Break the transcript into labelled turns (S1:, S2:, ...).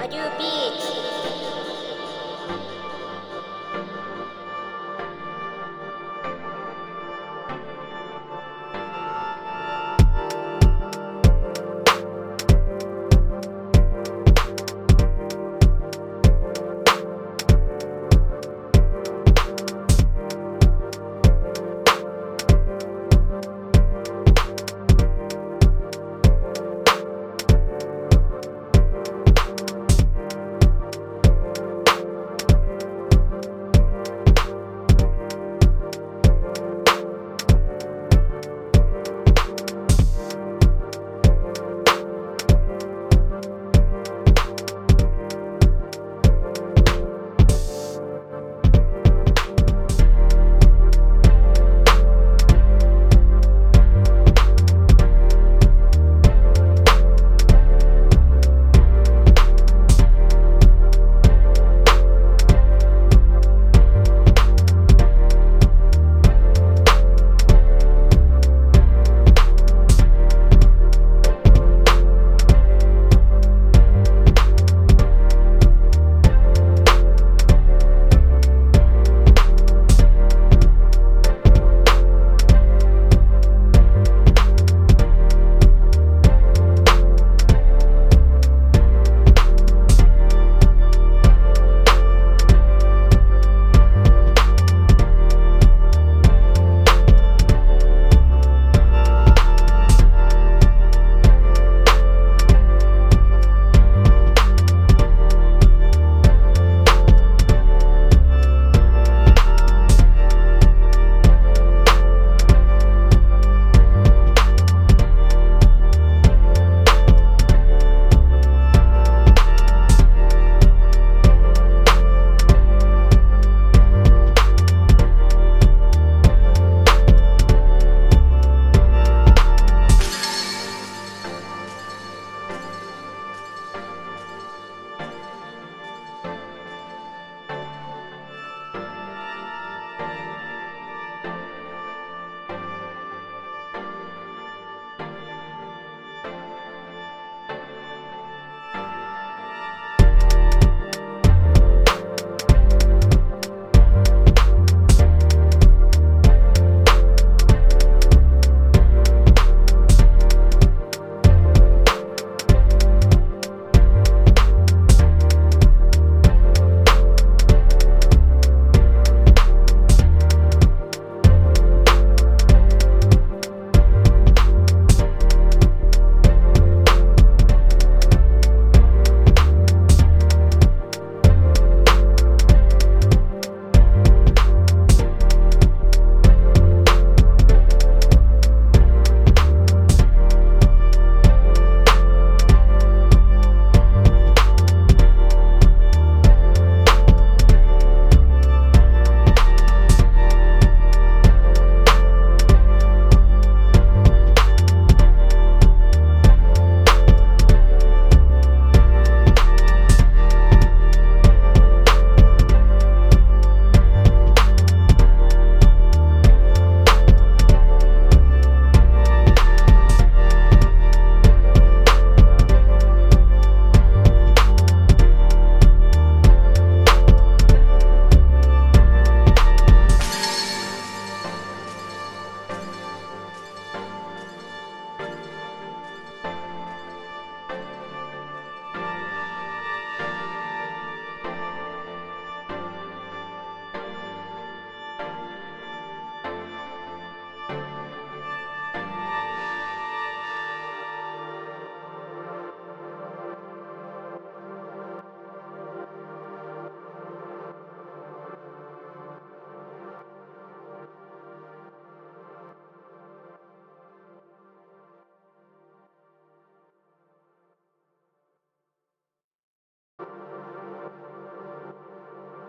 S1: Audio Beat.